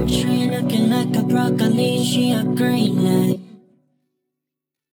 palm tree looking like a broccoli. She a green light.